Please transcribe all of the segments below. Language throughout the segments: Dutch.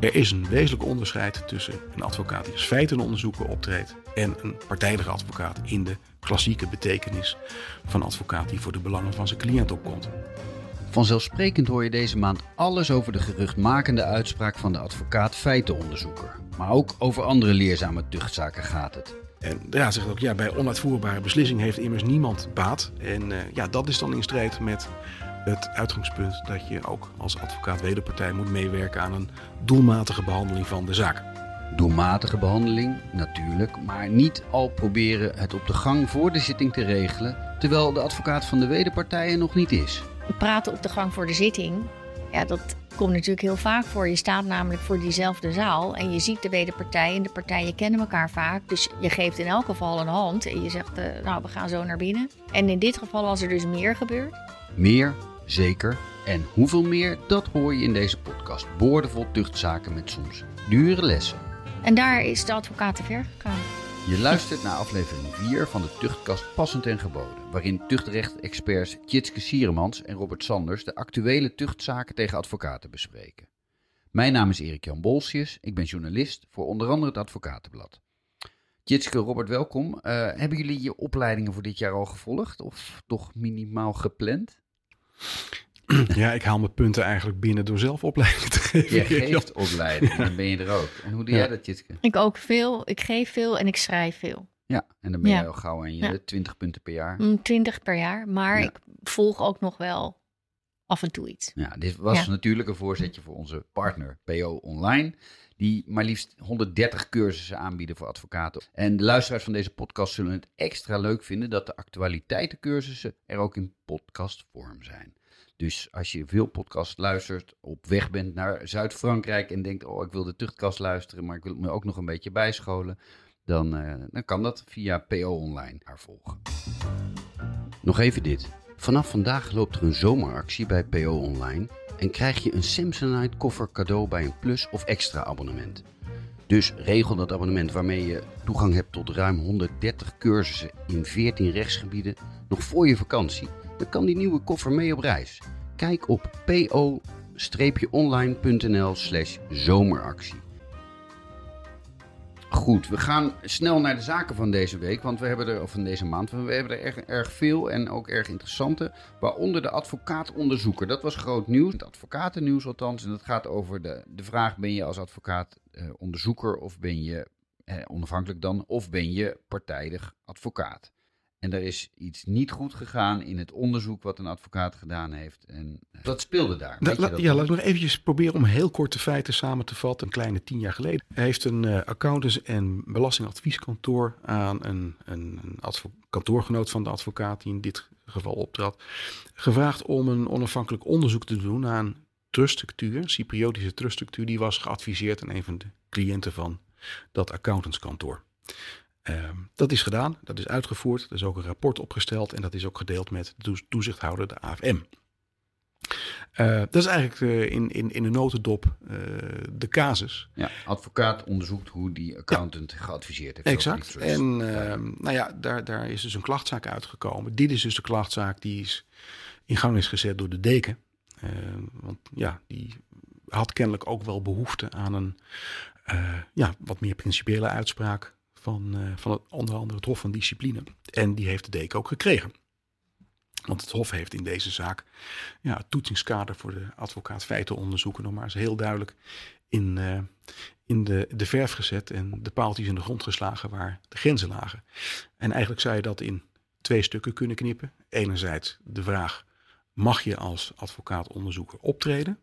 Er is een wezenlijk onderscheid tussen een advocaat die als feitenonderzoeker optreedt en een partijdige advocaat in de klassieke betekenis van advocaat die voor de belangen van zijn cliënt opkomt. Vanzelfsprekend hoor je deze maand alles over de geruchtmakende uitspraak van de advocaat feitenonderzoeker. Maar ook over andere leerzame tuchtzaken gaat het. En ja, zegt ook, ja, bij onuitvoerbare beslissing heeft immers niemand baat. En uh, ja, dat is dan in strijd met het uitgangspunt dat je ook als advocaat wederpartij moet meewerken aan een doelmatige behandeling van de zaak. Doelmatige behandeling, natuurlijk, maar niet al proberen het op de gang voor de zitting te regelen, terwijl de advocaat van de wederpartij er nog niet is. Praten op de gang voor de zitting, ja, dat komt natuurlijk heel vaak voor. Je staat namelijk voor diezelfde zaal en je ziet de wederpartij en de partijen kennen elkaar vaak. Dus je geeft in elk geval een hand en je zegt, uh, nou, we gaan zo naar binnen. En in dit geval was er dus meer gebeurd. Meer, zeker. En hoeveel meer, dat hoor je in deze podcast. Boordevol tuchtzaken met soms dure lessen. En daar is de advocaat te ver gegaan. Je luistert naar aflevering 4 van de Tuchtkast Passend en Geboden, waarin tuchtrecht-experts Tjitske Sieremans en Robert Sanders de actuele tuchtzaken tegen advocaten bespreken. Mijn naam is Erik-Jan Bolsius, ik ben journalist voor onder andere het Advocatenblad. Tjitske, Robert, welkom. Uh, hebben jullie je opleidingen voor dit jaar al gevolgd of toch minimaal gepland? Ja, ik haal mijn punten eigenlijk binnen door zelf opleiding te geven. Je geeft opleiding, dan ben je er ook. En hoe doe jij dat, Jitke? Ik ook veel. Ik geef veel en ik schrijf veel. Ja, en dan ben je al gauw aan je ja. 20 punten per jaar. 20 mm, per jaar, maar ik volg ook nog wel af en toe iets. Ja, dit was natuurlijk een voorzetje voor onze partner PO Online die maar liefst 130 cursussen aanbieden voor advocaten. En de luisteraars van deze podcast zullen het extra leuk vinden dat de actualiteitencursussen er ook in podcastvorm zijn. Dus als je veel podcasts luistert, op weg bent naar Zuid-Frankrijk en denkt, oh ik wil de tuchtkast luisteren, maar ik wil me ook nog een beetje bijscholen, dan, uh, dan kan dat via PO Online haar volgen. Nog even dit. Vanaf vandaag loopt er een zomeractie bij PO Online en krijg je een Samsonite koffer cadeau bij een plus of extra abonnement. Dus regel dat abonnement waarmee je toegang hebt tot ruim 130 cursussen in 14 rechtsgebieden nog voor je vakantie dan kan die nieuwe koffer mee op reis. Kijk op po-online.nl slash zomeractie. Goed, we gaan snel naar de zaken van deze week, want we hebben er, of van deze maand, we hebben er erg, veel en ook erg interessante, waaronder de advocaatonderzoeker. Dat was groot nieuws, het advocatennieuws althans, en dat gaat over de, de vraag, ben je als advocaat eh, onderzoeker of ben je, eh, onafhankelijk dan, of ben je partijdig advocaat? En er is iets niet goed gegaan in het onderzoek wat een advocaat gedaan heeft. En eh, speelde daar? dat ja, laat ik nog eventjes proberen om heel kort de feiten samen te vatten. Een kleine tien jaar geleden heeft een uh, accountants- en belastingadvieskantoor aan een, een, een kantoorgenoot van de advocaat, die in dit geval optrad, gevraagd om een onafhankelijk onderzoek te doen naar een truststructuur, een Cypriotische truststructuur, die was geadviseerd aan een van de cliënten van dat accountantskantoor. Ehm, dat is gedaan, dat is uitgevoerd, er is ook een rapport opgesteld en dat is ook gedeeld met de toezichthouder, de AFM. Uh, dat is eigenlijk uh, in, in, in de notendop uh, de casus. Ja, advocaat onderzoekt hoe die accountant ja. geadviseerd heeft. Exact. En ehm, nou ja, daar, daar is dus een klachtzaak uitgekomen. Dit is dus de klachtzaak die is in gang is gezet door de deken. Ehm, want ja, die had kennelijk ook wel behoefte aan een ja, wat meer principiële uitspraak van, uh, van het, onder andere het Hof van Discipline. En die heeft de deken ook gekregen. Want het Hof heeft in deze zaak ja, het toetsingskader voor de advocaat feitenonderzoeken nog maar eens heel duidelijk in, uh, in de, de verf gezet en de paaltjes in de grond geslagen waar de grenzen lagen. En eigenlijk zou je dat in twee stukken kunnen knippen. Enerzijds de vraag, mag je als advocaat-onderzoeker optreden?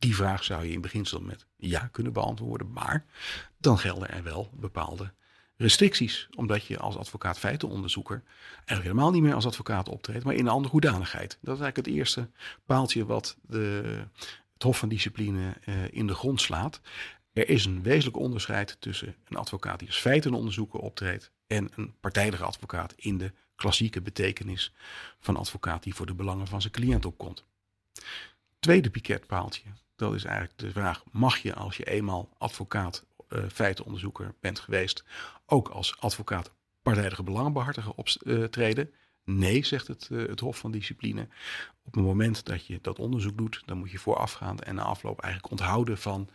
Die vraag zou je in beginsel met ja kunnen beantwoorden, maar dan gelden er wel bepaalde restricties, omdat je als advocaat feitenonderzoeker eigenlijk helemaal niet meer als advocaat optreedt, maar in een andere hoedanigheid. Dat is eigenlijk het eerste paaltje wat de, het Hof van Discipline uh, in de grond slaat. Er is een wezenlijk onderscheid tussen een advocaat die als feitenonderzoeker optreedt en een partijdige advocaat in de klassieke betekenis van advocaat die voor de belangen van zijn cliënt opkomt. Tweede piketpaaltje dat is eigenlijk de vraag: mag je als je eenmaal advocaat, uh, feitenonderzoeker bent geweest, ook als advocaat partijdige belangenbehartiger optreden? Nee, zegt het, uh, het Hof van Discipline. Op het moment dat je dat onderzoek doet, dan moet je voorafgaand en na afloop eigenlijk onthouden van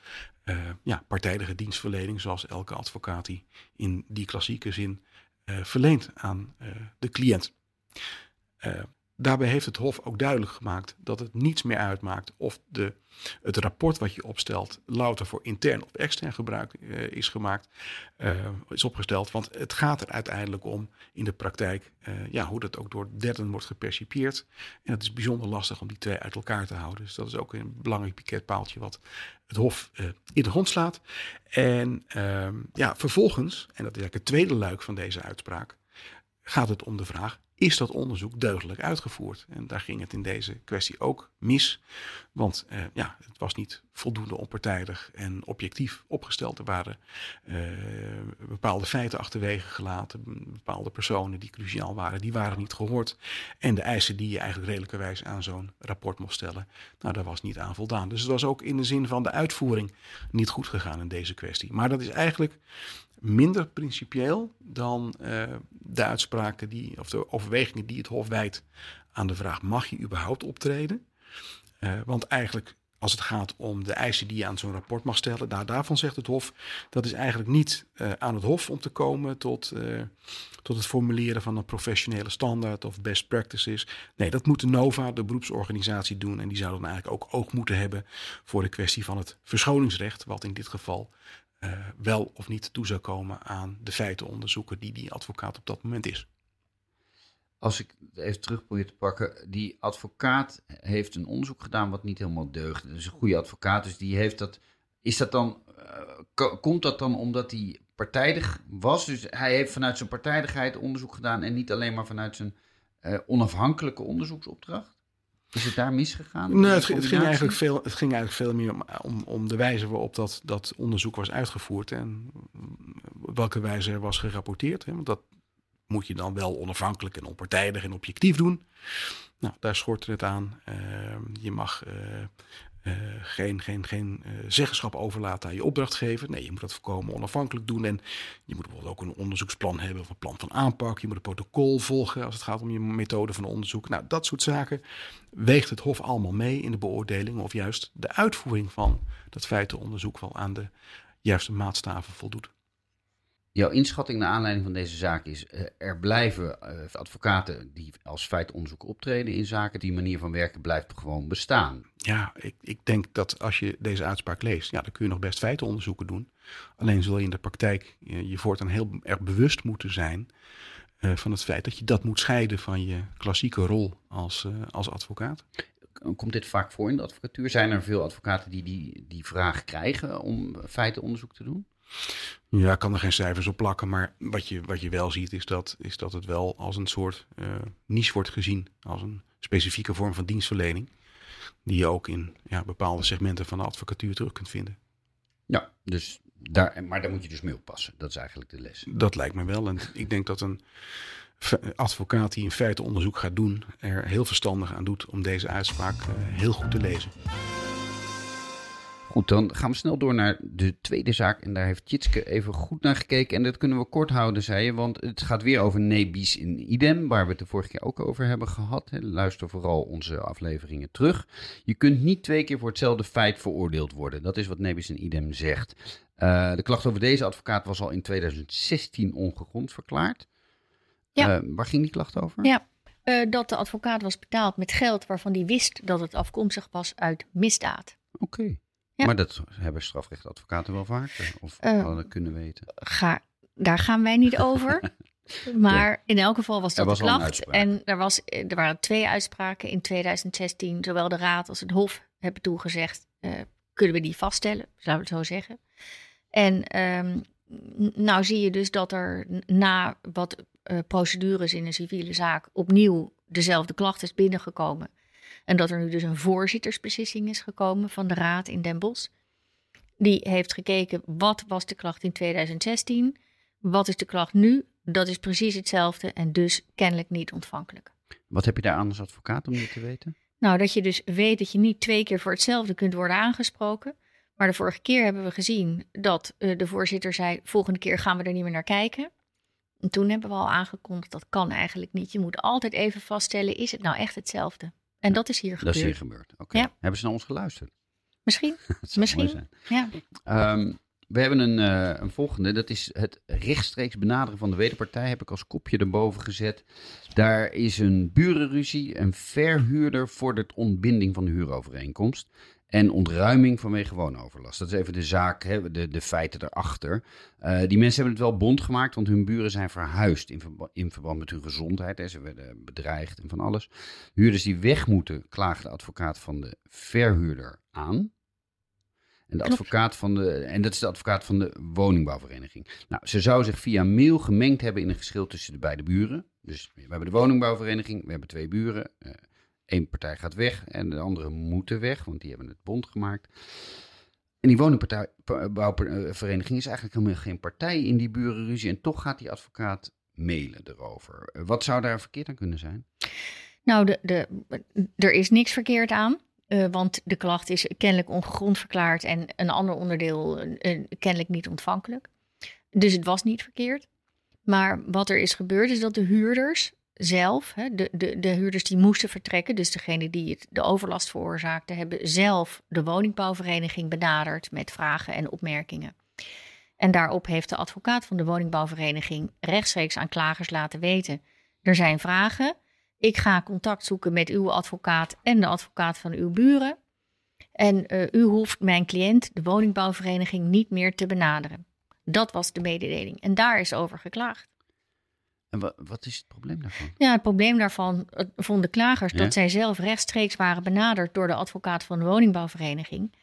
uh, ja, partijdige dienstverlening, zoals elke advocaat die in die klassieke zin verleent aan de cliënt. Daarbij heeft het Hof ook duidelijk gemaakt dat het niets meer uitmaakt of de, het rapport wat je opstelt louter voor intern of extern gebruik uh, is gemaakt, uh, is opgesteld. Want het gaat er uiteindelijk om in de praktijk uh, ja, hoe dat ook door derden wordt gepercipieerd. En het is bijzonder lastig om die twee uit elkaar te houden. Dus dat is ook een belangrijk piketpaaltje wat het Hof in de grond slaat. En ehm, ja, vervolgens, en dat is eigenlijk het tweede luik van deze uitspraak, gaat het om de vraag: is dat onderzoek deugdelijk uitgevoerd? En daar ging het in deze kwestie ook mis. Want eh, ja, het was niet voldoende onpartijdig en objectief opgesteld. Er waren eh, bepaalde feiten achterwege gelaten. Bepaalde personen die cruciaal waren, die waren niet gehoord. En de eisen die je eigenlijk redelijkerwijs aan zo'n rapport mocht stellen, nou, daar was niet aan voldaan. Dus het was ook in de zin van de uitvoering niet goed gegaan in deze kwestie. Maar dat is eigenlijk minder principieel dan uh, de uitspraken die, of de overwegingen die het Hof wijdt aan de vraag: mag je überhaupt optreden? Uh, want eigenlijk, als het gaat om de eisen die je aan zo'n rapport mag stellen, daar, daarvan zegt het Hof: dat is eigenlijk niet uh, aan het Hof om te komen tot, tot het formuleren van een professionele standaard of best practices. Nee, dat moet de NOVA, de beroepsorganisatie, doen. En die zouden dan eigenlijk ook oog moeten hebben voor de kwestie van het verschoningsrecht, wat in dit geval uh, wel of niet toe zou komen aan de feiten onderzoeken die die advocaat op dat moment is. Als ik even terug probeer te pakken, die advocaat heeft een onderzoek gedaan wat niet helemaal deugt. Dat is een goede advocaat, dus die heeft dat. Is dat dan, uh, komt dat dan omdat hij partijdig was? Dus hij heeft vanuit zijn partijdigheid onderzoek gedaan en niet alleen maar vanuit zijn uh, onafhankelijke onderzoeksopdracht? Is het daar misgegaan? Nee, het, het, ging eigenlijk veel, het ging eigenlijk veel meer om, om, om de wijze waarop dat, dat onderzoek was uitgevoerd en op welke wijze er was gerapporteerd. Hè? Want dat moet je dan wel onafhankelijk en onpartijdig en objectief doen. Nou, daar schort het aan. Uh, je mag uh, uh, geen, geen, geen uh, zeggenschap overlaten aan je opdrachtgever. Nee, je moet dat voorkomen onafhankelijk doen. En je moet bijvoorbeeld ook een onderzoeksplan hebben of een plan van aanpak. Je moet een protocol volgen als het gaat om je methode van onderzoek. Nou, dat soort zaken weegt het Hof allemaal mee in de beoordeling. Of juist de uitvoering van dat feitenonderzoek wel aan de juiste maatstaven voldoet. Jouw inschatting naar aanleiding van deze zaak is: uh, er blijven uh, advocaten die als feitonderzoek optreden in zaken. Die manier van werken blijft gewoon bestaan. Ja, ik, ik denk dat als je deze uitspraak leest, ja, dan kun je nog best feitenonderzoeken doen. Alleen zul je in de praktijk je, je voortaan heel erg bewust moeten zijn uh, van het feit dat je dat moet scheiden van je klassieke rol als, als advocaat. Komt dit vaak voor in de advocatuur? Zijn er veel advocaten die die, die vraag krijgen om feitenonderzoek te doen? Ja, ik kan er geen cijfers op plakken, maar wat je, wat je wel ziet is dat, is dat het wel als een soort uh, niche wordt gezien. Als een specifieke vorm van dienstverlening. Die je ook in ja, bepaalde segmenten van de advocatuur terug kunt vinden. Ja, dus daar, maar daar moet je dus mee oppassen. Dat is eigenlijk de les. Dat lijkt me wel. En ik denk dat een advocaat die in feite onderzoek gaat doen, er heel verstandig aan doet om deze uitspraak uh, heel goed te lezen. Goed, dan gaan we snel door naar de tweede zaak. En daar heeft Tjitske even goed naar gekeken. En dat kunnen we kort houden, zei je. Want het gaat weer over nebis in idem. Waar we het de vorige keer ook over hebben gehad. Luister vooral onze afleveringen terug. Je kunt niet twee keer voor hetzelfde feit veroordeeld worden. Dat is wat nebis in idem zegt. Uh, de klacht over deze advocaat was al in 2016 ongegrond verklaard. Ja. Uh, waar ging die klacht over? Ja. Uh, dat de advocaat was betaald met geld waarvan hij wist dat het afkomstig was uit misdaad. Oké. Okay. Ja. Maar dat hebben strafrechtadvocaten wel vaker, of uh, hadden kunnen weten. Ga, daar gaan wij niet over. maar in elk geval was dat was de klacht. En er, was, er waren twee uitspraken in 2016. Zowel de Raad als het Hof hebben toegezegd. Uh, kunnen we die vaststellen, zou ik het zo zeggen. En um, nou zie je dus dat er na wat uh, procedures in een civiele zaak opnieuw dezelfde klacht is binnengekomen. En dat er nu dus een voorzittersbeslissing is gekomen van de Raad in Den Bosch. Die heeft gekeken wat was de klacht in 2016, wat is de klacht nu. Dat is precies hetzelfde en dus kennelijk niet ontvankelijk. Wat heb je daar aan als advocaat om dit te weten? Nou, dat je dus weet dat je niet twee keer voor hetzelfde kunt worden aangesproken. Maar de vorige keer hebben we gezien dat uh, de voorzitter zei: volgende keer gaan we er niet meer naar kijken. En toen hebben we al aangekondigd, dat kan eigenlijk niet. Je moet altijd even vaststellen, is het nou echt hetzelfde? En dat is hier Dat gebeurd. is hier gebeurd. Oké. Ja. Hebben ze naar ons geluisterd? Misschien, Dat Misschien. ja. Ehm, we hebben een, eh, een volgende. Dat is het rechtstreeks benaderen van de wederpartij. Heb ik als kopje erboven gezet. Daar is een burenruzie. Een verhuurder vordert ontbinding van de huurovereenkomst. En ontruiming vanwege woonoverlast. Dat is even de zaak, hè, de, de feiten erachter. Eh, die mensen hebben het wel bond gemaakt, want hun buren zijn verhuisd in, verba- in verband met hun gezondheid. Hè. Ze werden bedreigd en van alles. Huurders die weg moeten, klagen de advocaat van de verhuurder aan. En, de advocaat van de, en dat is de advocaat van de woningbouwvereniging. Nou, ze zou zich via mail gemengd hebben in een geschil tussen de beide buren. Dus we hebben de woningbouwvereniging, we hebben twee buren. Eén partij gaat weg en de andere moeten weg, want die hebben het bond gemaakt. En die woningbouwvereniging is eigenlijk helemaal geen partij in die burenruzie. En toch gaat die advocaat mailen erover. Wat zou daar verkeerd aan kunnen zijn? Nou, de, de, er is niks verkeerd aan. eh, want de klacht is kennelijk ongegrond verklaard en een ander onderdeel eh, eh, kennelijk niet ontvankelijk. Dus het was niet verkeerd. Maar wat er is gebeurd is dat de huurders zelf, hè, de, de, de huurders die moesten vertrekken, dus degene die het, de overlast veroorzaakte, hebben zelf de woningbouwvereniging benaderd met vragen en opmerkingen. En daarop heeft de advocaat van de woningbouwvereniging rechtstreeks aan klagers laten weten: er zijn vragen. Ik ga contact zoeken met uw advocaat en de advocaat van uw buren. En eh, u hoeft mijn cliënt, de woningbouwvereniging, niet meer te benaderen. Dat was de mededeling. En daar is over geklaagd. En wa- wat is het probleem daarvan? Ja, het probleem daarvan eh, vonden klagers Ja. dat zij zelf rechtstreeks waren benaderd door de advocaat van de woningbouwvereniging.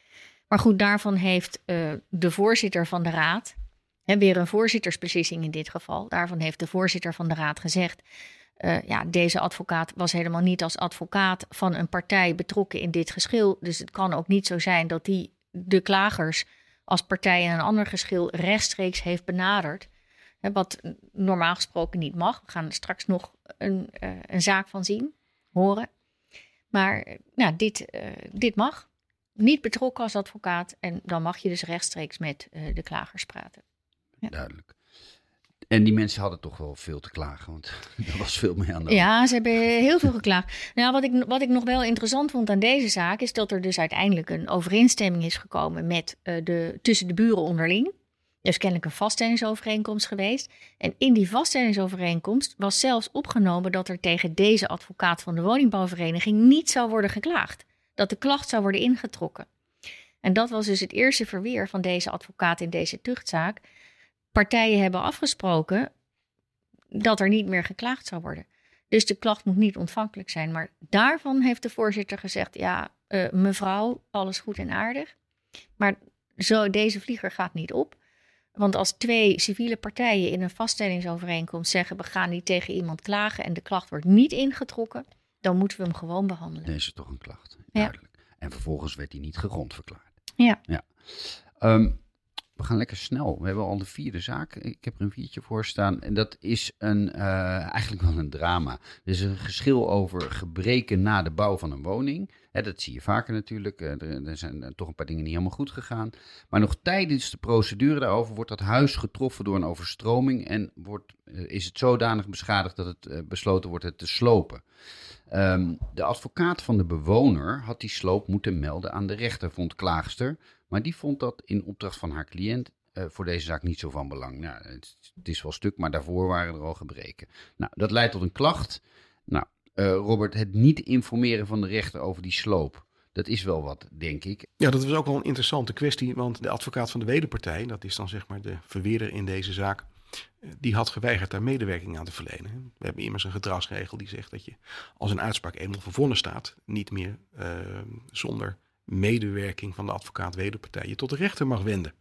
Maar goed, daarvan heeft eh, de voorzitter van de raad, hè, weer een voorzittersbeslissing in dit geval, daarvan heeft de voorzitter van de raad gezegd. eh, ja, deze advocaat was helemaal niet als advocaat van een partij betrokken in dit geschil. Dus het kan ook niet zo zijn dat die de klagers als partij in een ander geschil rechtstreeks heeft benaderd. Hè, Wat normaal gesproken niet mag. We gaan er straks nog een, eh, een zaak van zien, horen. Maar eh, nou, dit, eh, dit mag. Niet betrokken als advocaat. En dan mag je dus rechtstreeks met de klagers praten. Ja. Duidelijk. En die mensen hadden toch wel veel te klagen, want er was veel meer aan de hand. Ja, ze hebben heel veel geklaagd. Nou, wat ik, wat ik nog wel interessant vond aan deze zaak is dat er dus uiteindelijk een overeenstemming is gekomen met, de, tussen de buren onderling. Er is kennelijk een vaststellingsovereenkomst geweest. En in die vaststellingsovereenkomst was zelfs opgenomen dat er tegen deze advocaat van de woningbouwvereniging niet zou worden geklaagd. Dat de klacht zou worden ingetrokken. En dat was dus het eerste verweer van deze advocaat in deze tuchtzaak. Partijen hebben afgesproken dat er niet meer geklaagd zou worden. Dus de klacht moet niet ontvankelijk zijn. Maar daarvan heeft de voorzitter gezegd: ja, eh, mevrouw, alles goed en aardig. Maar zo, deze vlieger gaat niet op. Want als twee civiele partijen in een vaststellingsovereenkomst zeggen: we gaan niet tegen iemand klagen en de klacht wordt niet ingetrokken, dan moeten we hem gewoon behandelen. Deze is toch een klacht. Ja. Duidelijk. En vervolgens werd hij niet gegrond verklaard. Ja. ja. Ehm, we gaan lekker snel. We hebben al de vierde zaak. Ik heb er een viertje voor staan. En dat is een, eh, eigenlijk wel een drama. Er is een geschil over gebreken na de bouw van een woning. Hè, dat zie je vaker natuurlijk. Eh, er, er zijn eh, toch een paar dingen niet helemaal goed gegaan. Maar nog tijdens de procedure daarover wordt dat huis getroffen door een overstroming. En wordt, is het zodanig beschadigd dat het besloten wordt het te slopen. Ehm, de advocaat van de bewoner had die sloop moeten melden aan de rechter, vond klaagster. Maar die vond dat in opdracht van haar cliënt eh, voor deze zaak niet zo van belang. Nou, het, is wel stuk, maar daarvoor waren er al gebreken. Nou, dat leidt tot een klacht. Nou, eh, Robert, het niet informeren van de rechter over die sloop. Dat is wel wat, denk ik. Ja, dat was ook wel een interessante kwestie, want de advocaat van de wederpartij, dat is dan zeg maar de verweerder in deze zaak, eh, die had geweigerd daar medewerking aan te verlenen. We hebben immers een gedragsregel die zegt dat je als een uitspraak eenmaal vervonnen staat, niet meer zonder medewerking van de advocaat wederpartij je tot de rechter mag wenden.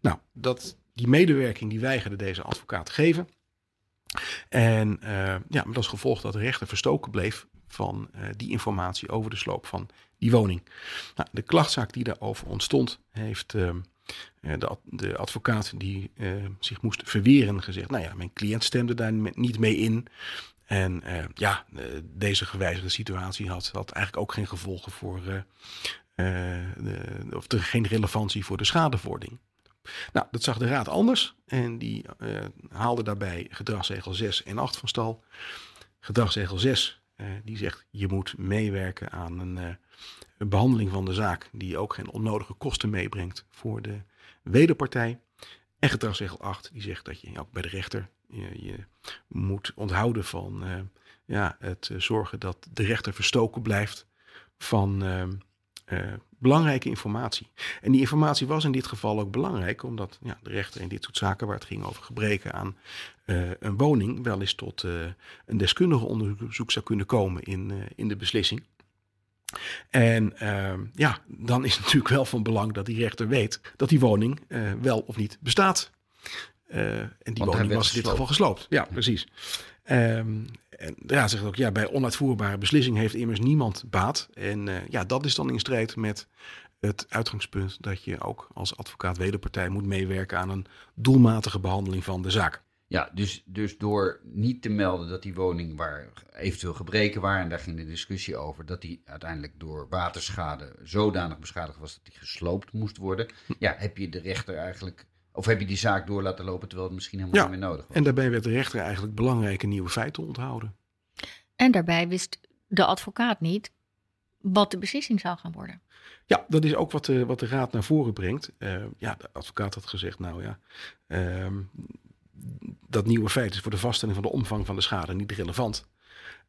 Nou, dat, die medewerking die weigerde deze advocaat geven. En eh, ja, met als gevolg dat de rechter verstoken bleef van eh, die informatie over de sloop van die woning. Nou, de klachtzaak die daarover ontstond, heeft ehm, eh, de, de advocaat die zich moest verweren gezegd: Nou ja, mijn cliënt stemde daar niet mee in. En ja, deze gewijzigde situatie had, had eigenlijk ook geen gevolgen voor. Eh, eh, de, of er geen relevantie voor de schadevordering. Nou, dat zag de raad anders en die uh, haalde daarbij gedragsregel 6 en 8 van stal. Gedragsregel 6, uh, die zegt je moet meewerken aan een, behandeling van de zaak die ook geen onnodige kosten meebrengt voor de wederpartij. En gedragsregel 8, die zegt dat je ook bij de rechter je, je moet onthouden van ja, het zorgen dat de rechter verstoken blijft van belangrijke informatie. En die informatie was in dit geval ook belangrijk, omdat ja, de rechter in dit soort zaken, waar het ging over gebreken aan uh, een woning, wel eens tot uh, een deskundige onderzoek zou kunnen komen in, in de beslissing. En ja, dan is het natuurlijk wel van belang dat die rechter weet dat die woning wel of niet bestaat. en die woning was in dit geval gesloopt. Ja, precies. Um, en de raad zegt ook, ja, bij onuitvoerbare beslissing heeft immers niemand baat. En uh, ja, dat is dan in strijd met het uitgangspunt dat je ook als advocaat wederpartij moet meewerken aan een doelmatige behandeling van de zaak. Ja, dus, dus door niet te melden dat die woning waar eventueel gebreken waren, en daar ging de discussie over, dat die uiteindelijk door waterschade zodanig beschadigd was dat die gesloopt moest worden, ja, heb je de rechter eigenlijk of heb je die zaak door laten lopen terwijl het misschien helemaal niet meer nodig was? En daarbij werd de rechter eigenlijk belangrijke nieuwe feiten onthouden. En daarbij wist de advocaat niet wat de beslissing zou gaan worden. Ja, dat is ook wat de, wat de raad naar voren brengt. Uh, ja, de advocaat had gezegd, nou ja, uh, dat nieuwe feit is voor de vaststelling van de omvang van de schade niet relevant.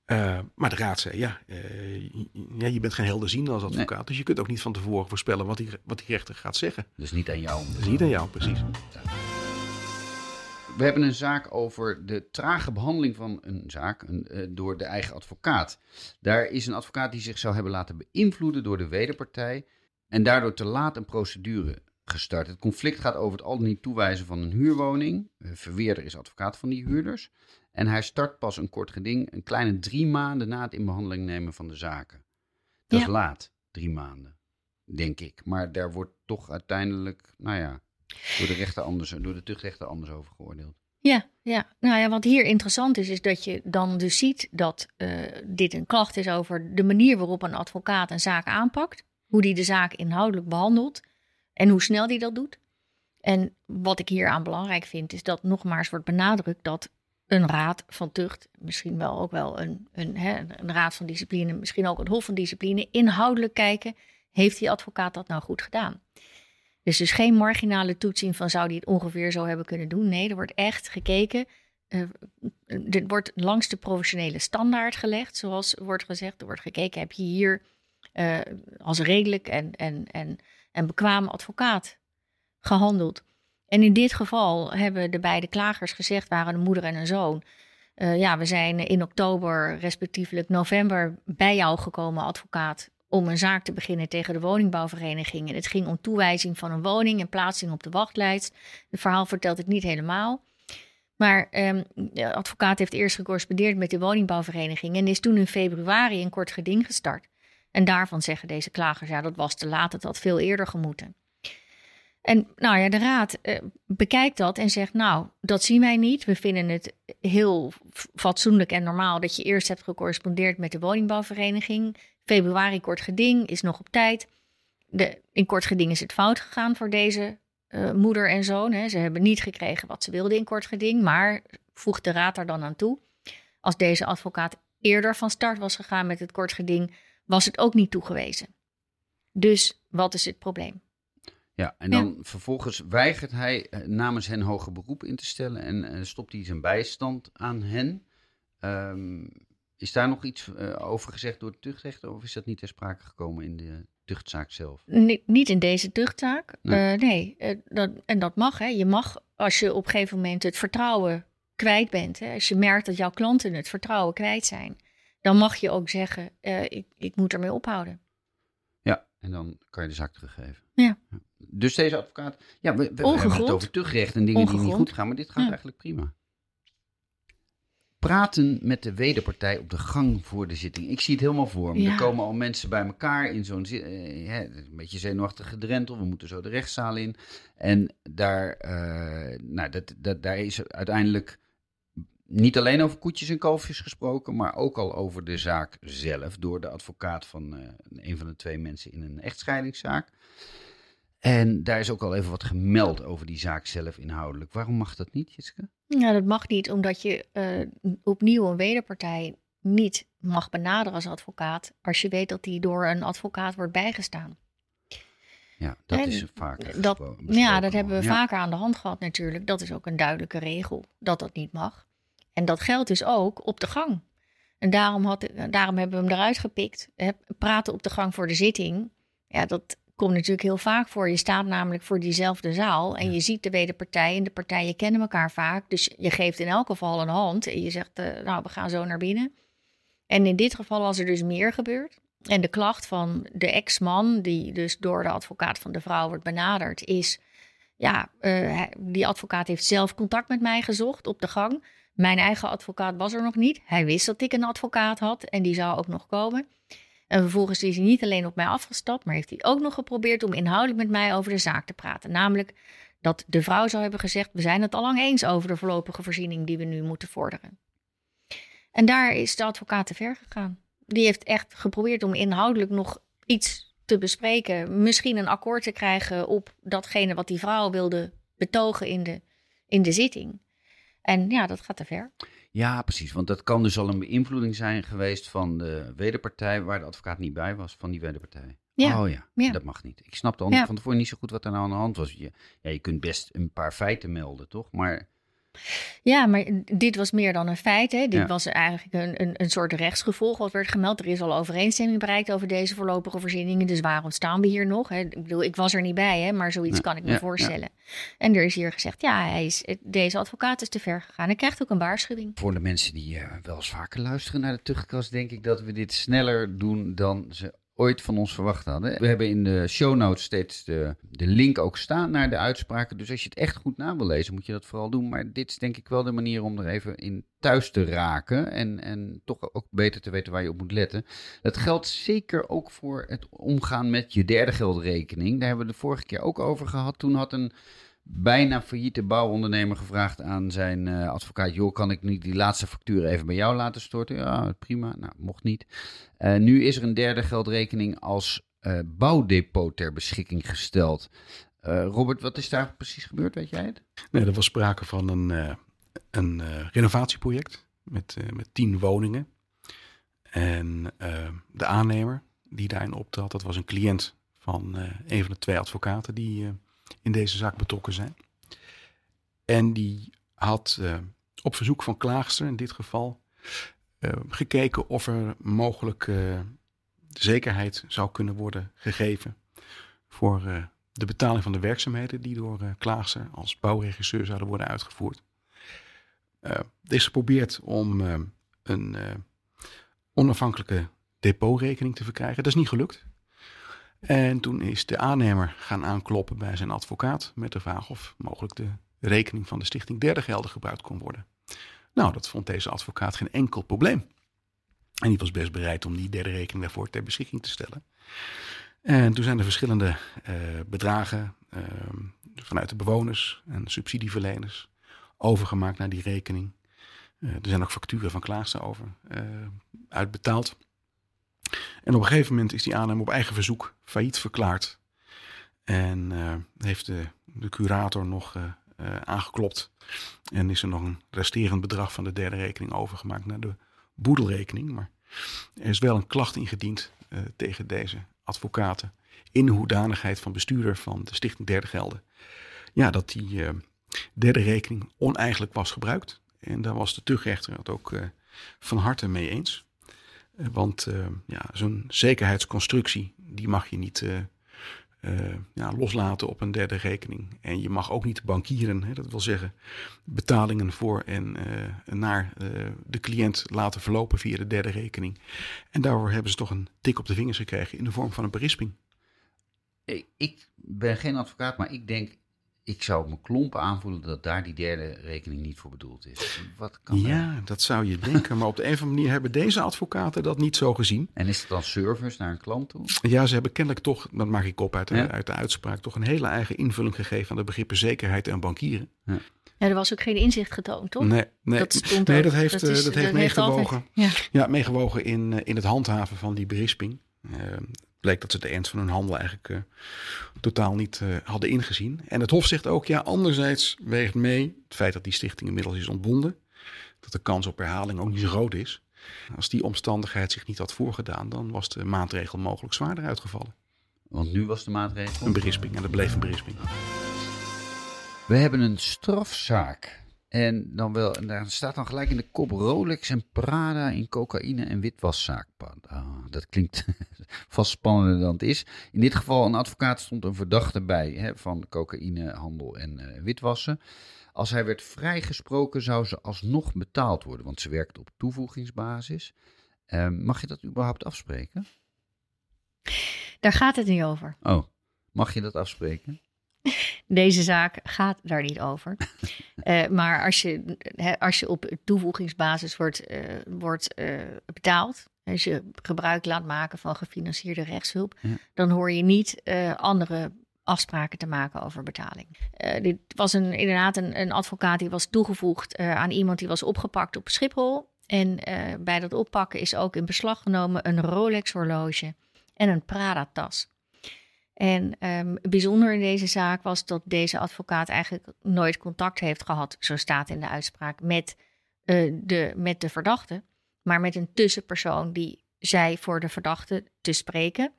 Uh, maar de raad zei, ja, uh, ja, je bent geen helderziende als advocaat. Nee. Dus je kunt ook niet van tevoren voorspellen wat die, wat die rechter gaat zeggen. Dus niet aan jou. Dus niet aan jou, precies. We hebben een zaak over de trage behandeling van een zaak een, uh, door de eigen advocaat. Daar is een advocaat die zich zou hebben laten beïnvloeden door de wederpartij. En daardoor te laat een procedure gestart. Het conflict gaat over het al niet toewijzen van een huurwoning. Verweerder is advocaat van die huurders. En hij start pas een kort geding een kleine drie maanden na het in behandeling nemen van de zaken. Dat ja. is laat, drie maanden, denk ik. Maar daar wordt toch uiteindelijk, nou ja, door de, rechter anders, door de tuchtrechter anders over geoordeeld. Ja, ja, nou ja, wat hier interessant is, is dat je dan dus ziet dat uh, dit een klacht is over de manier waarop een advocaat een zaak aanpakt. Hoe die de zaak inhoudelijk behandelt en hoe snel die dat doet. En wat ik hier aan belangrijk vind, is dat nogmaals wordt benadrukt dat een raad van tucht, misschien wel ook wel een, een, hè, een raad van discipline, misschien ook een hof van discipline, inhoudelijk kijken, heeft die advocaat dat nou goed gedaan? Dus dus geen marginale toetsing van zou die het ongeveer zo hebben kunnen doen. Nee, er wordt echt gekeken. Uh, dit wordt langs de professionele standaard gelegd, zoals wordt gezegd. Er wordt gekeken, heb je hier uh, als redelijk en, en, en, en bekwaam advocaat gehandeld? En in dit geval hebben de beide klagers gezegd, waren een moeder en een zoon. Uh, ja, we zijn in oktober, respectievelijk november, bij jou gekomen, advocaat, om een zaak te beginnen tegen de woningbouwvereniging. En het ging om toewijzing van een woning en plaatsing op de wachtlijst. Het verhaal vertelt het niet helemaal. Maar um, de advocaat heeft eerst gecorrespondeerd met de woningbouwvereniging en is toen in februari een kort geding gestart. En daarvan zeggen deze klagers, ja, dat was te laat, het had veel eerder gemoeten. En nou ja, de raad uh, bekijkt dat en zegt: Nou, dat zien wij niet. We vinden het heel fatsoenlijk en normaal dat je eerst hebt gecorrespondeerd met de woningbouwvereniging. Februari kort geding is nog op tijd. De, in kort geding is het fout gegaan voor deze uh, moeder en zoon. Hè. Ze hebben niet gekregen wat ze wilden in kort geding, maar voegt de raad er dan aan toe. Als deze advocaat eerder van start was gegaan met het kort geding, was het ook niet toegewezen. Dus wat is het probleem? Ja, en dan ja. vervolgens weigert hij uh, namens hen hoger beroep in te stellen en uh, stopt hij zijn bijstand aan hen. Um, is daar nog iets uh, over gezegd door de tuchtrechter of is dat niet ter sprake gekomen in de tuchtzaak zelf? Nee, niet in deze tuchtzaak. Nee, nee dat, en dat mag. Hè. Je mag als je op een gegeven moment het vertrouwen kwijt bent, hè, als je merkt dat jouw klanten het vertrouwen kwijt zijn, dan mag je ook zeggen: ik, ik moet ermee ophouden. En dan kan je de zaak teruggeven. Ja. Dus deze advocaat, ja, we, we hebben het over tuchtrecht en dingen Ongegrond. die niet goed gaan, maar dit gaat ja. eigenlijk prima. Praten met de wederpartij op de gang voor de zitting. Ik zie het helemaal voor me. Ja. Er komen al mensen bij elkaar in zo'n uh, een beetje zenuwachtig gedrentel. We moeten zo de rechtszaal in. En daar, uh, nou, dat, dat, daar is uiteindelijk niet alleen over koetjes en kalfjes gesproken, maar ook al over de zaak zelf door de advocaat van uh, een van de twee mensen in een echtscheidingszaak. En daar is ook al even wat gemeld over die zaak zelf inhoudelijk. Waarom mag dat niet, Jessica? Ja, dat mag niet, omdat je uh, opnieuw een wederpartij niet mag benaderen als advocaat als je weet dat die door een advocaat wordt bijgestaan. Ja, dat is vaak. Dat, ja, dat hebben we vaker aan de hand gehad natuurlijk. Dat is ook een duidelijke regel dat dat niet mag. En dat geldt dus ook op de gang. En daarom, had, daarom hebben we hem eruit gepikt. Praten op de gang voor de zitting. Ja, dat komt natuurlijk heel vaak voor. Je staat namelijk voor diezelfde zaal en je ziet de wederpartij en de partijen kennen elkaar vaak. Dus je geeft in elk geval een hand en je zegt, uh, nou, we gaan zo naar binnen. En in dit geval was er dus meer gebeurd. En de klacht van de ex-man, die dus door de advocaat van de vrouw wordt benaderd, is: ja, uh, die advocaat heeft zelf contact met mij gezocht op de gang. Mijn eigen advocaat was er nog niet. Hij wist dat ik een advocaat had en die zou ook nog komen. En vervolgens is hij niet alleen op mij afgestapt, maar heeft hij ook nog geprobeerd om inhoudelijk met mij over de zaak te praten. Namelijk dat de vrouw zou hebben gezegd: We zijn het al lang eens over de voorlopige voorziening die we nu moeten vorderen. En daar is de advocaat te ver gegaan. Die heeft echt geprobeerd om inhoudelijk nog iets te bespreken. Misschien een akkoord te krijgen op datgene wat die vrouw wilde betogen in de, in de zitting. En ja, dat gaat te ver. Ja, precies. Want dat kan dus al een beïnvloeding zijn geweest van de wederpartij, waar de advocaat niet bij was, van die wederpartij. Ja. Oh ja, ja. dat mag niet. Ik snapte al ja. van tevoren niet zo goed wat er nou aan de hand was. Je, ja, je kunt best een paar feiten melden, toch? Maar ja, maar dit was meer dan een feit. Hè? Dit was eigenlijk een, een, een soort rechtsgevolg wat werd gemeld. Er is al overeenstemming bereikt over deze voorlopige voorzieningen. Dus waarom staan we hier nog? Hè? Ik bedoel, ik was er niet bij, hè? maar zoiets kan ik me voorstellen. En er is hier gezegd, ja, hij is, deze advocaat is te ver gegaan. Hij krijgt ook een waarschuwing. Voor de mensen die uh, wel eens vaker luisteren naar de tuchtkast, denk ik dat we dit sneller doen dan ze ooit van ons verwacht hadden. We hebben in de show notes steeds de, de link ook staan naar de uitspraken. Dus als je het echt goed na wil lezen, moet je dat vooral doen. Maar dit is denk ik wel de manier om er even in thuis te raken. En, en toch ook beter te weten waar je op moet letten. Dat geldt zeker ook voor het omgaan met je derde geldrekening. Daar hebben we de vorige keer ook over gehad. Toen had een bijna failliete bouwondernemer gevraagd aan zijn uh, advocaat: Joh, kan ik niet die laatste factuur even bij jou laten storten? Ja, prima. Nou, mocht niet. Uh, nu is er een derde geldrekening als uh, bouwdepot ter beschikking gesteld. Robert, wat is daar precies gebeurd? Weet jij het? Nee, er was sprake van een, een renovatieproject met, met tien woningen. En de aannemer die daarin optrad, dat was een cliënt van een van de twee advocaten die in deze zaak betrokken zijn. En die had uh, op verzoek van klaagster in dit geval uh, gekeken of er mogelijk uh, zekerheid zou kunnen worden gegeven voor de betaling van de werkzaamheden die door klaagster als bouwregisseur zouden worden uitgevoerd. er is geprobeerd om een onafhankelijke depotrekening te verkrijgen. Dat is niet gelukt. En toen is de aannemer gaan aankloppen bij zijn advocaat met de vraag of mogelijk de rekening van de stichting derde gelden gebruikt kon worden. Nou, dat vond deze advocaat geen enkel probleem. En die was best bereid om die derde rekening daarvoor ter beschikking te stellen. En toen zijn er verschillende uh, bedragen uh, vanuit de bewoners en subsidieverleners overgemaakt naar die rekening. Uh, er zijn ook facturen van Klaas over uitbetaald. En op een gegeven moment is die aannemer op eigen verzoek failliet verklaard. En uh, heeft de, de, curator nog uh, uh, aangeklopt. En is er nog een resterend bedrag van de derde rekening overgemaakt naar de boedelrekening. Maar er is wel een klacht ingediend tegen deze advocaten. In de hoedanigheid van bestuurder van de Stichting Derde Gelden. Ja, dat die derde rekening oneigenlijk was gebruikt. En daar was de tuchtrechter het ook van harte mee eens. Eh, want uh, ja, zo'n zekerheidsconstructie, die mag je niet uh, uh, ja, loslaten op een derde rekening. En je mag ook niet bankieren, hè, dat wil zeggen betalingen voor en naar de cliënt laten verlopen via de derde rekening. En daarvoor hebben ze toch een tik op de vingers gekregen in de vorm van een berisping. Ik ben geen advocaat, maar ik denk ik zou me klompen aanvoelen dat daar die derde rekening niet voor bedoeld is. Wat kan ja, dat zou je denken. Maar op de een of andere manier hebben deze advocaten dat niet zo gezien. En is het dan service naar een klant toe? Ja, ze hebben kennelijk toch, dat maak ik op uit de, uit de uitspraak, toch een hele eigen invulling gegeven aan de begrippen zekerheid en bankieren. Ja. Ja, er was ook geen inzicht getoond, toch? Nee, nee, dat, nee, dat heeft, dat, eh, heeft meegewogen. ja. ja. meegewogen in, eh, in het handhaven van die berisping. Uh, bleek dat ze de ernst van hun handel eigenlijk eh, totaal niet eh, hadden ingezien. En het Hof zegt ook, ja, anderzijds weegt mee het feit dat die stichting inmiddels is ontbonden, dat de kans op herhaling ook niet zo groot is. Als die omstandigheid zich niet had voorgedaan, dan was de maatregel mogelijk zwaarder uitgevallen. Want nu was de maatregel? Een berisping en dat bleef een berisping. We hebben een strafzaak. En dan wel, en daar staat dan gelijk in de kop Rolex en Prada in cocaïne en witwaszaak. Ah, dat klinkt vast spannender dan het is. In dit geval, een advocaat stond een verdachte bij hè, van cocaïnehandel en uh, witwassen. Als hij werd vrijgesproken, zou ze alsnog betaald worden, want ze werkt op toevoegingsbasis. Uh, mag je dat überhaupt afspreken? Daar gaat het niet over. Oh, mag je dat afspreken? Deze zaak gaat daar niet over. uh, maar als je, als je op toevoegingsbasis wordt, uh, wordt uh, betaald, als je gebruik laat maken van gefinancierde rechtshulp, ja. dan hoor je niet andere afspraken te maken over betaling. dit was een, inderdaad een, een advocaat die was toegevoegd aan iemand die was opgepakt op Schiphol. En bij dat oppakken is ook in beslag genomen een Rolex horloge en een Prada-tas. En um, bijzonder in deze zaak was dat deze advocaat eigenlijk nooit contact heeft gehad, zo staat in de uitspraak, met, uh, de, met de verdachte, maar met een tussenpersoon die zij voor de verdachte te spreken.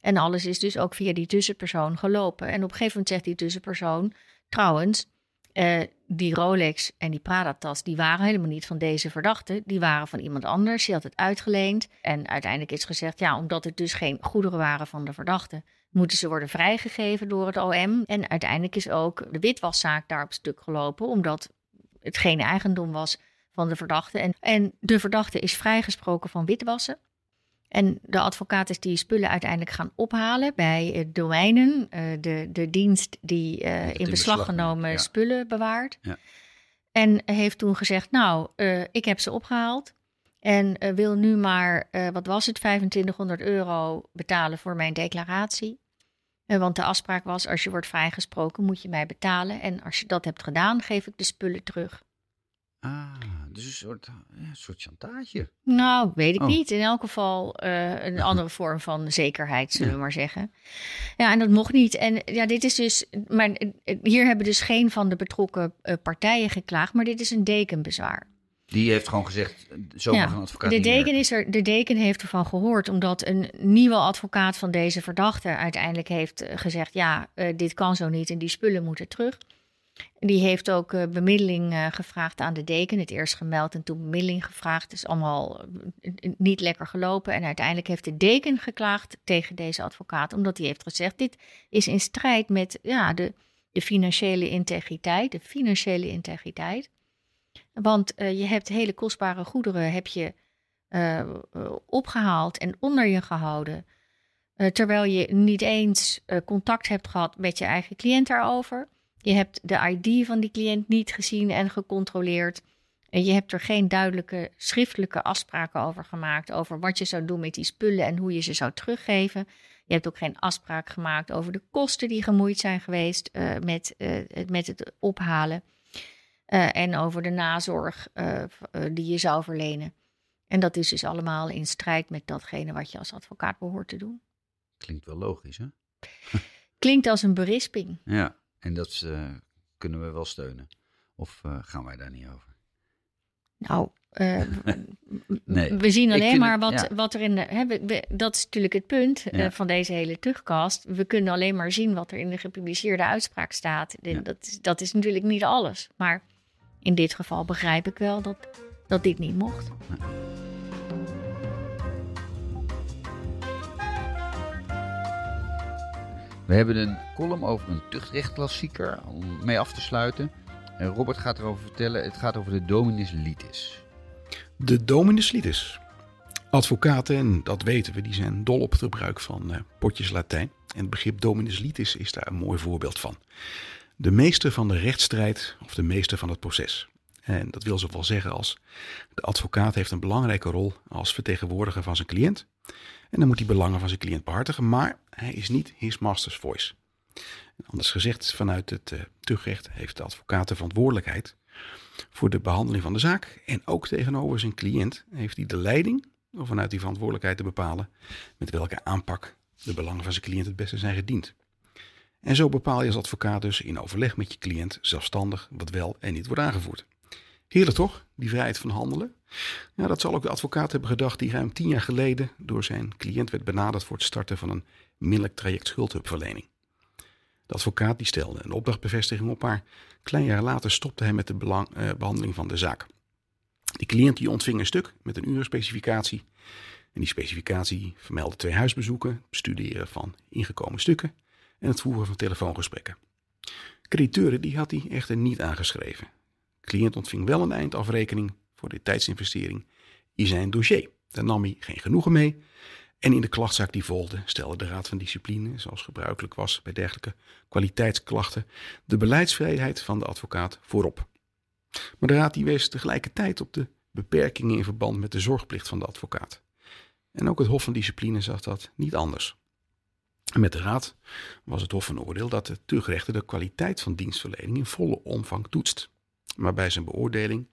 En alles is dus ook via die tussenpersoon gelopen. En op een gegeven moment zegt die tussenpersoon, trouwens, uh, die Rolex en die Prada-tas, die waren helemaal niet van deze verdachte. Die waren van iemand anders. Die had het uitgeleend. En uiteindelijk is gezegd, ja, omdat het dus geen goederen waren van de verdachte, moeten ze worden vrijgegeven door het OM. En uiteindelijk is ook de witwaszaak daar op stuk gelopen, omdat het geen eigendom was van de verdachte. En, en de verdachte is vrijgesproken van witwassen. En de advocaat is die spullen uiteindelijk gaan ophalen bij uh, domeinen, uh, de, de dienst die uh, in beslag genomen ja. spullen bewaart. Ja. En heeft toen gezegd, nou, ik heb ze opgehaald en wil nu maar, wat was het, 2500 euro betalen voor mijn declaratie. want de afspraak was, als je wordt vrijgesproken, moet je mij betalen. En als je dat hebt gedaan, geef ik de spullen terug. Ah, dus een soort, ja, een soort chantage. Nou, weet ik oh. niet. In elk geval uh, een andere vorm van zekerheid, zullen we maar zeggen. Ja, en dat mocht niet. En ja, dit is dus. Maar hier hebben dus geen van de betrokken uh, partijen geklaagd, maar dit is een dekenbezwaar. Die heeft gewoon gezegd, zo ja, mag een advocaat de deken, is er, de deken heeft ervan gehoord, omdat een nieuwe advocaat van deze verdachte uiteindelijk heeft gezegd, ja, uh, dit kan zo niet en die spullen moeten terug. Die heeft ook uh, bemiddeling uh, gevraagd aan de deken. Het eerst gemeld en toen bemiddeling gevraagd. Is allemaal uh, niet lekker gelopen. En uiteindelijk heeft de deken geklaagd tegen deze advocaat. Omdat hij heeft gezegd: dit is in strijd met ja, de, de financiële integriteit. De financiële integriteit. Want je hebt hele kostbare goederen heb je, opgehaald en onder je gehouden. terwijl je niet eens contact hebt gehad met je eigen cliënt daarover. Je hebt de ID van die cliënt niet gezien en gecontroleerd. En je hebt er geen duidelijke schriftelijke afspraken over gemaakt. Over wat je zou doen met die spullen en hoe je ze zou teruggeven. Je hebt ook geen afspraak gemaakt over de kosten die gemoeid zijn geweest uh, met, uh, met het ophalen. Uh, en over de nazorg die je zou verlenen. En dat is dus allemaal in strijd met datgene wat je als advocaat behoort te doen. Klinkt wel logisch, hè? Klinkt als een berisping. Ja. En dat uh, kunnen we wel steunen. Of uh, gaan wij daar niet over? Nou, uh, nee. we zien alleen maar wat, ja. wat er in de. Hè, we, dat is natuurlijk het punt ja. van deze hele terugkast. We kunnen alleen maar zien wat er in de gepubliceerde uitspraak staat. Ja. Dat, is, dat is natuurlijk niet alles. Maar in dit geval begrijp ik wel dat, dat dit niet mocht. We hebben een column over een tuchtrechtklassieker om mee af te sluiten. En Robert gaat erover vertellen. Het gaat over de Dominus Litis. De Dominus Litis. Advocaten, en dat weten we, die zijn dol op het gebruik van uh, potjes Latijn. En het begrip Dominus Litis is daar een mooi voorbeeld van. De meester van de rechtsstrijd of de meester van het proces. En dat wil zoveel zeggen als de advocaat heeft een belangrijke rol als vertegenwoordiger van zijn cliënt. En dan moet hij belangen van zijn cliënt behartigen, maar hij is niet his master's voice. Anders gezegd, vanuit het uh, tuchtrecht heeft de advocaat de verantwoordelijkheid voor de behandeling van de zaak. En ook tegenover zijn cliënt heeft hij de leiding om vanuit die verantwoordelijkheid te bepalen met welke aanpak de belangen van zijn cliënt het beste zijn gediend. En zo bepaal je als advocaat dus in overleg met je cliënt zelfstandig wat wel en niet wordt aangevoerd. Heerlijk toch, die vrijheid van handelen? Ja, dat zal ook de advocaat hebben gedacht die ruim tien jaar geleden door zijn cliënt werd benaderd voor het starten van een middelijk traject schuldhulpverlening. De advocaat die stelde een opdrachtbevestiging op, maar klein jaar later stopte hij met de eh, behandeling van de zaak. Die cliënt die ontving een stuk met een urenspecificatie. En die specificatie vermeldde twee huisbezoeken, het bestuderen van ingekomen stukken en het voeren van telefoongesprekken. Crediteuren die had hij echter niet aangeschreven. Cliënt ontving wel een eindafrekening voor de tijdsinvestering in zijn dossier. Daar nam hij geen genoegen mee. En in de klachtzaak die volgde stelde de Raad van Discipline, zoals gebruikelijk was bij dergelijke kwaliteitsklachten, de beleidsvrijheid van de advocaat voorop. Maar de Raad die wees tegelijkertijd op de beperkingen in verband met de zorgplicht van de advocaat. En ook het Hof van Discipline zag dat niet anders. Met de Raad was het Hof van Oordeel dat de tuchtrechter de kwaliteit van dienstverlening in volle omvang toetst. Maar bij zijn beoordeling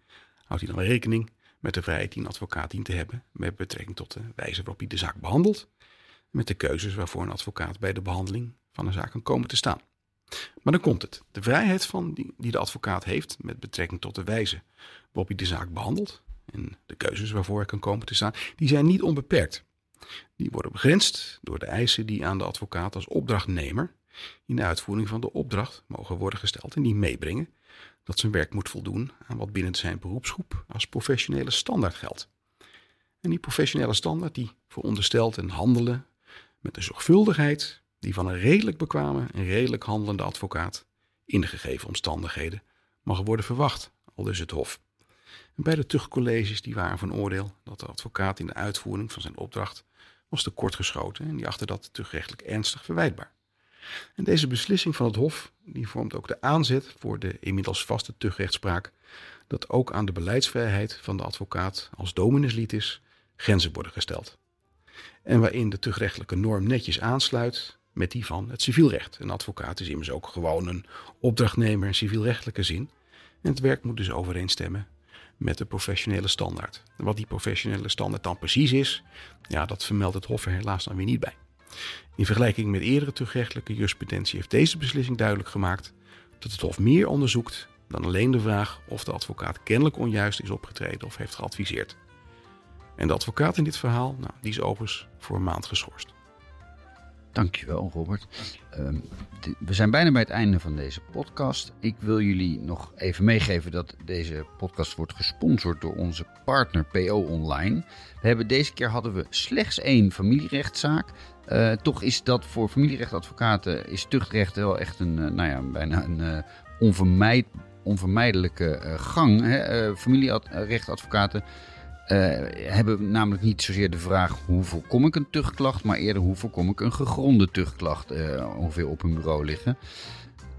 houdt hij dan rekening met de vrijheid die een advocaat dient te hebben met betrekking tot de wijze waarop hij de zaak behandelt, met de keuzes waarvoor een advocaat bij de behandeling van een zaak kan komen te staan. Maar dan komt het. De vrijheid van die, die de advocaat heeft met betrekking tot de wijze waarop hij de zaak behandelt en de keuzes waarvoor hij kan komen te staan, die zijn niet onbeperkt. Die worden begrensd door de eisen die aan de advocaat als opdrachtnemer in de uitvoering van de opdracht mogen worden gesteld en die meebrengen dat zijn werk moet voldoen aan wat binnen zijn beroepsgroep als professionele standaard geldt. En die professionele standaard die veronderstelt een handelen met de zorgvuldigheid die van een redelijk bekwame en redelijk handelende advocaat in de gegeven omstandigheden mag worden verwacht, al dus het Hof. En bij de tuchtcolleges die waren van oordeel dat de advocaat in de uitvoering van zijn opdracht was tekortgeschoten en die achter dat tuchtrechtelijk ernstig verwijtbaar. En deze beslissing van het Hof die vormt ook de aanzet voor de inmiddels vaste tuchtrechtspraak dat ook aan de beleidsvrijheid van de advocaat als dominus litis grenzen worden gesteld. En waarin de tuchtrechtelijke norm netjes aansluit met die van het civielrecht. Een advocaat is immers ook gewoon een opdrachtnemer in civielrechtelijke zin. En het werk moet dus overeenstemmen met de professionele standaard. wat die professionele standaard dan precies is, ja, dat vermeldt het Hof er helaas dan weer niet bij. In vergelijking met eerdere terugrechtelijke jurisprudentie heeft deze beslissing duidelijk gemaakt dat het Hof meer onderzoekt dan alleen de vraag of de advocaat kennelijk onjuist is opgetreden of heeft geadviseerd. En de advocaat in dit verhaal, nou, die is overigens voor een maand geschorst. Dankjewel, Robert. Ehm, we zijn bijna bij het einde van deze podcast. Ik wil jullie nog even meegeven dat deze podcast wordt gesponsord door onze partner PO Online. We hebben deze keer hadden we slechts één familierechtszaak. Uh, toch is dat voor familierechtadvocaten is tuchtrecht wel echt een, uh, nou ja, bijna een onvermijd, onvermijdelijke gang. Hè? familierechtadvocaten hebben namelijk niet zozeer de vraag hoe voorkom ik een tuchtklacht, maar eerder hoe voorkom ik een gegronde tuchtklacht ongeveer op hun bureau liggen.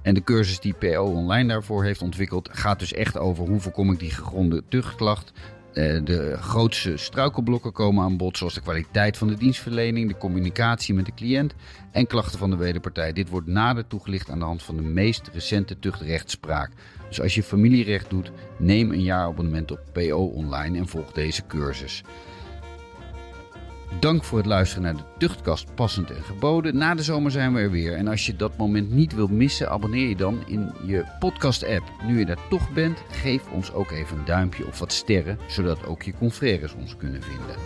En de cursus die PO Online daarvoor heeft ontwikkeld gaat dus echt over hoe voorkom ik die gegronde tuchtklacht. Uh, de grootste struikelblokken komen aan bod, zoals de kwaliteit van de dienstverlening, de communicatie met de cliënt en klachten van de wederpartij. Dit wordt nader toegelicht aan de hand van de meest recente tuchtrechtspraak. Dus als je familierecht doet, neem een jaarabonnement op PO Online en volg deze cursus. Dank voor het luisteren naar de Tuchtkast Passend en Geboden. Na de zomer zijn we er weer. En als je dat moment niet wilt missen, abonneer je dan in je podcast-app. Nu je daar toch bent, geef ons ook even een duimpje of wat sterren, zodat ook je confrères ons kunnen vinden.